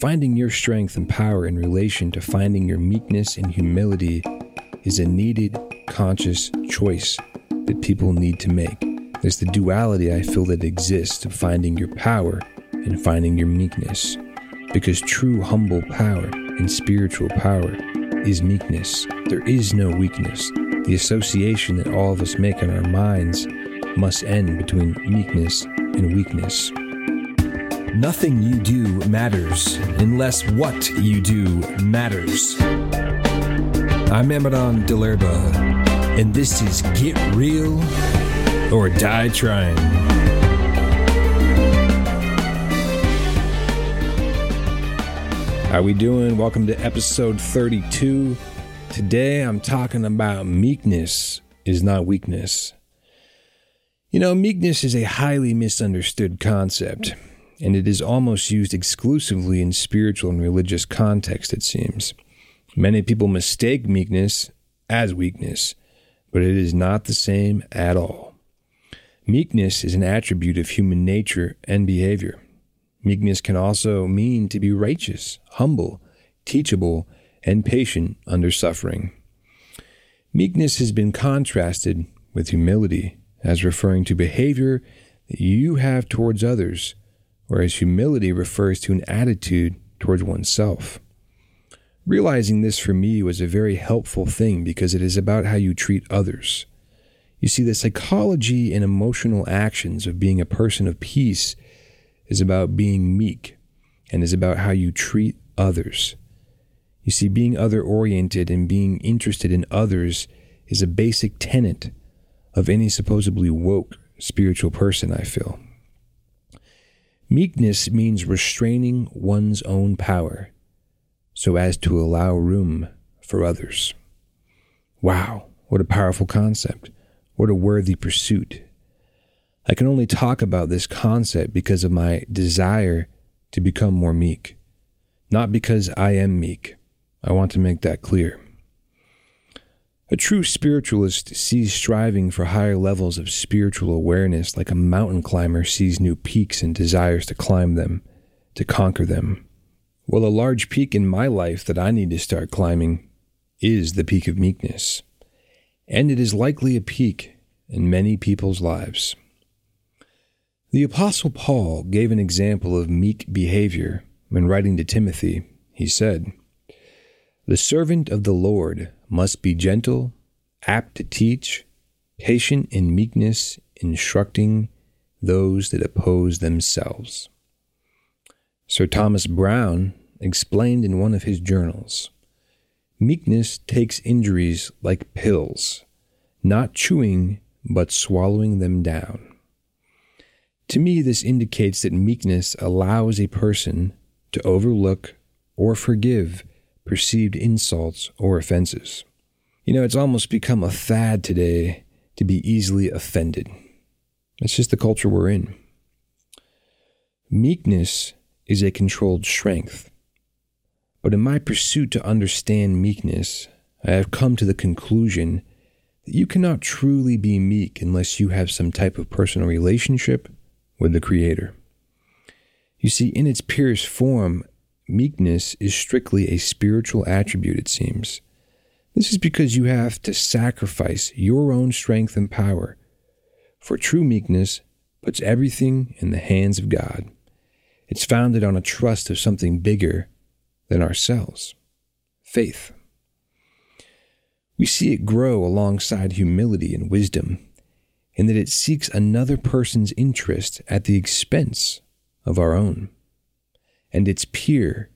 Finding your strength and power in relation to finding your meekness and humility is a needed, conscious choice that people need to make. There's the duality I feel that exists of finding your power and finding your meekness. Because true humble power and spiritual power is meekness. There is no weakness. The association that all of us make in our minds must end between meekness and weakness. Nothing you do matters unless what you do matters. I'm Amadon DellErba, and this is Get Real or Die Trying. How are we doing? Welcome to episode 32. Today I'm talking about meekness is not weakness. You know, meekness is a highly misunderstood concept, and it is almost used exclusively in spiritual and religious context, it seems. Many people mistake meekness as weakness, but it is not the same at all. Meekness is an attribute of human nature and behavior. Meekness can also mean to be righteous, humble, teachable, and patient under suffering. Meekness has been contrasted with humility as referring to behavior that you have towards others, whereas humility refers to an attitude towards oneself. Realizing this for me was a very helpful thing because it is about how you treat others. You see, the psychology and emotional actions of being a person of peace is about being meek and is about how you treat others. You see, being other oriented and being interested in others is a basic tenet of any supposedly woke spiritual person, I feel. Meekness means restraining one's own power so as to allow room for others. Wow, what a powerful concept. What a worthy pursuit. I can only talk about this concept because of my desire to become more meek, not because I am meek. I want to make that clear. A true spiritualist sees striving for higher levels of spiritual awareness like a mountain climber sees new peaks and desires to climb them, to conquer them. Well, a large peak in my life that I need to start climbing is the peak of meekness and it is likely a peak in many people's lives. The Apostle Paul gave an example of meek behavior when writing to Timothy. He said, The servant of the Lord must be gentle, apt to teach, patient in meekness, instructing those that oppose themselves. Sir Thomas Browne explained in one of his journals Meekness takes injuries like pills, not chewing, but swallowing them down. To me, this indicates that meekness allows a person to overlook or forgive perceived insults or offenses. You know, it's almost become a fad today to be easily offended. It's just the culture we're in. Meekness is a controlled strength. But in my pursuit to understand meekness, I have come to the conclusion that you cannot truly be meek unless you have some type of personal relationship with the Creator. You see, in its purest form, meekness is strictly a spiritual attribute, it seems. This is because you have to sacrifice your own strength and power, for true meekness puts everything in the hands of God. It's founded on a trust of something bigger than ourselves faith. We see it grow alongside humility and wisdom, in that it seeks another person's interest at the expense of our own. And it's pure,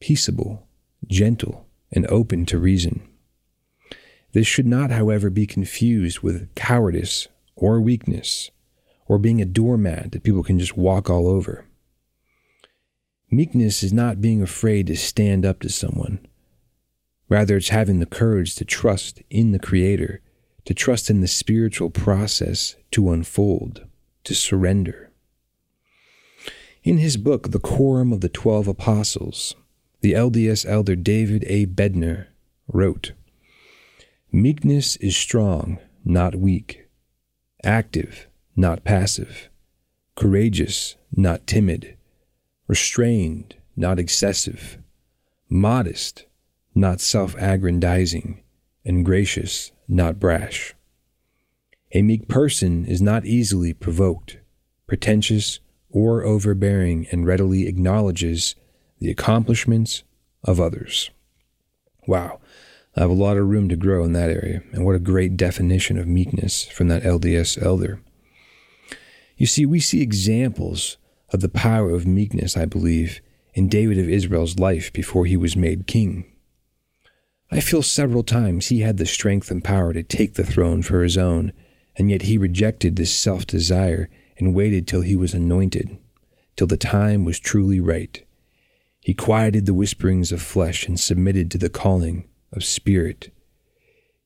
peaceable, gentle, and open to reason. This should not, however, be confused with cowardice or weakness, or being a doormat that people can just walk all over. Meekness is not being afraid to stand up to someone. Rather, it's having the courage to trust in the Creator, to trust in the spiritual process to unfold, to surrender. In his book, The Quorum of the Twelve Apostles, the LDS elder David A. Bednar wrote Meekness is strong, not weak, active, not passive, courageous, not timid restrained, not excessive, modest, not self aggrandizing, and gracious, not brash. A meek person is not easily provoked, pretentious, or overbearing, and readily acknowledges the accomplishments of others. Wow, I have a lot of room to grow in that area, and what a great definition of meekness from that LDS elder. You see, we see examples of the power of meekness, I believe, in David of Israel's life before he was made king. I feel several times he had the strength and power to take the throne for his own, and yet he rejected this self desire and waited till he was anointed, till the time was truly right. He quieted the whisperings of flesh and submitted to the calling of spirit.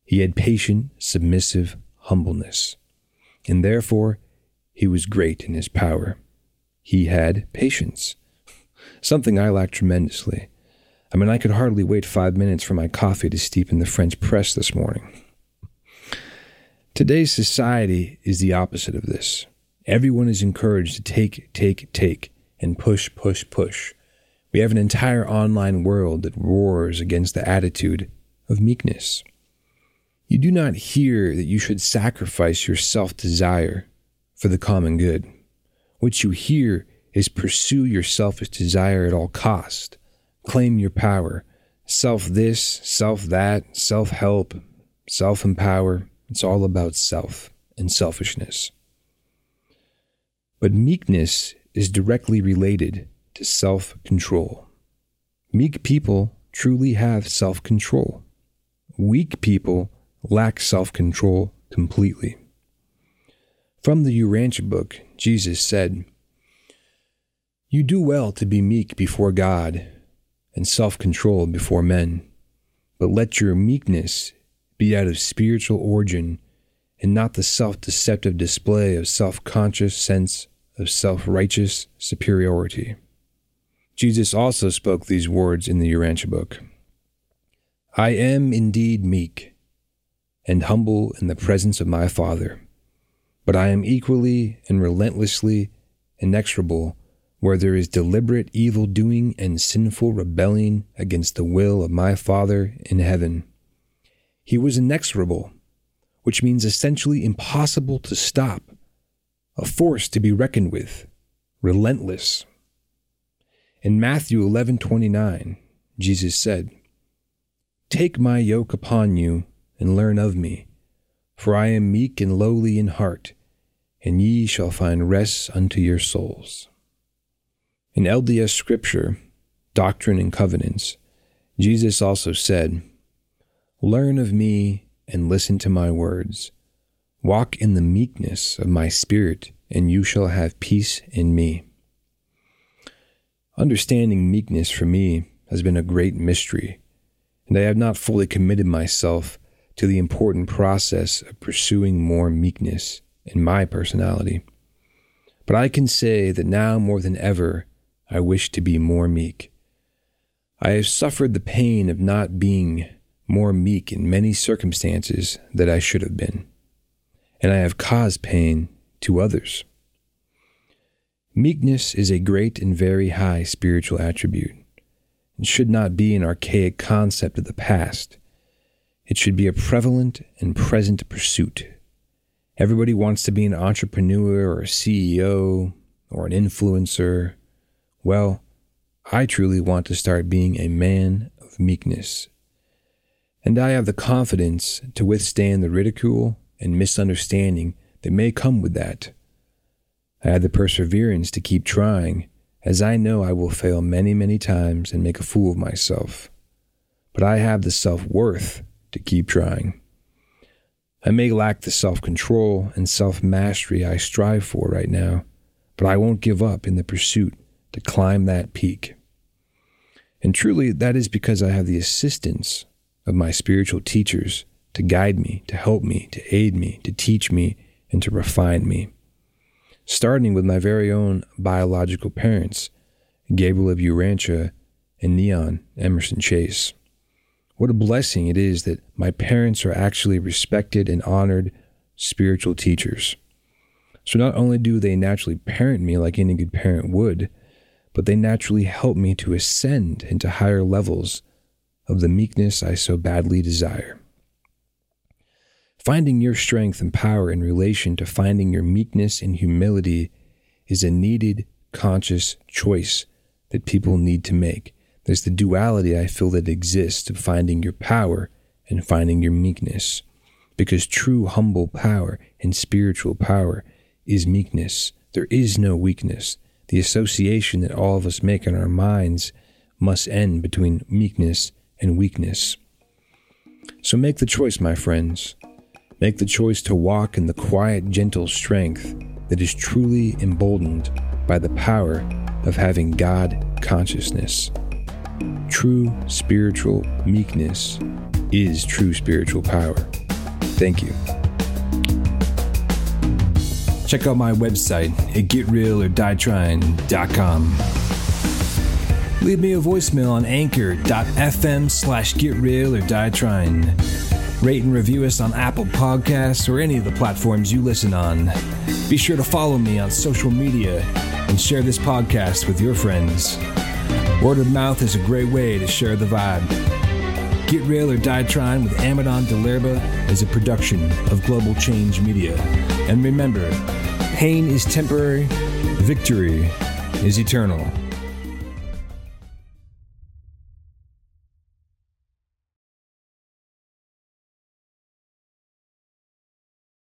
He had patient, submissive humbleness, and therefore he was great in his power. He had patience, something I lack tremendously. I mean, I could hardly wait five minutes for my coffee to steep in the French press this morning. Today's society is the opposite of this. Everyone is encouraged to take, take, take, and push, push, push. We have an entire online world that roars against the attitude of meekness. You do not hear that you should sacrifice your self desire for the common good. What you hear is pursue your selfish desire at all cost claim your power. Self this, self that, self help, self empower. It's all about self and selfishness. But meekness is directly related to self control. Meek people truly have self control. Weak people lack self control completely. From the Urantia book, Jesus said, You do well to be meek before God and self controlled before men. But let your meekness be out of spiritual origin and not the self deceptive display of self conscious sense of self righteous superiority. Jesus also spoke these words in the Urantia book I am indeed meek and humble in the presence of my Father, but I am equally and relentlessly inexorable where there is deliberate evil doing and sinful rebelling against the will of my Father in heaven. He was inexorable, which means essentially impossible to stop, a force to be reckoned with, relentless. In Matthew 11:29, Jesus said, "Take my yoke upon you and learn of me, for I am meek and lowly in heart, and ye shall find rest unto your souls." In LDS Scripture, Doctrine and Covenants, Jesus also said, Learn of me and listen to my words. Walk in the meekness of my spirit, and you shall have peace in me. Understanding meekness for me has been a great mystery, and I have not fully committed myself to the important process of pursuing more meekness in my personality. But I can say that now more than ever, I wish to be more meek. I have suffered the pain of not being more meek in many circumstances that I should have been, and I have caused pain to others. Meekness is a great and very high spiritual attribute, and should not be an archaic concept of the past. It should be a prevalent and present pursuit. Everybody wants to be an entrepreneur or a CEO or an influencer well, I truly want to start being a man of meekness. And I have the confidence to withstand the ridicule and misunderstanding that may come with that. I have the perseverance to keep trying, as I know I will fail many, many times and make a fool of myself. But I have the self worth to keep trying. I may lack the self control and self mastery I strive for right now, but I won't give up in the pursuit to climb that peak. And truly, that is because I have the assistance of my spiritual teachers to guide me, to help me, to aid me, to teach me, and to refine me. Starting with my very own biological parents, Gabriel of Urantia and Niánn Emerson Chase. What a blessing it is that my parents are actually respected and honored spiritual teachers. So not only do they naturally parent me like any good parent would, but they naturally help me to ascend into higher levels of the meekness I so badly desire. Finding your strength and power in relation to finding your meekness and humility is a needed, conscious choice that people need to make. There's the duality I feel that exists of finding your power and finding your meekness. Because true humble power and spiritual power is meekness. There is no weakness. The association that all of us make in our minds must end between meekness and weakness. So make the choice, my friends. Make the choice to walk in the quiet, gentle strength that is truly emboldened by the power of having God consciousness. True spiritual meekness is true spiritual power. Thank you. Check out my website at getrealordietryin.com. Leave me a voicemail on anchor.fm slash getrealordietryin. Rate and review us on Apple Podcasts or any of the platforms you listen on. Be sure to follow me on social media and share this podcast with your friends. Word of mouth is a great way to share the vibe. Get Real or Die Trying with Amadon DellErba is a production of Global Change Media. And remember, pain is temporary, victory is eternal.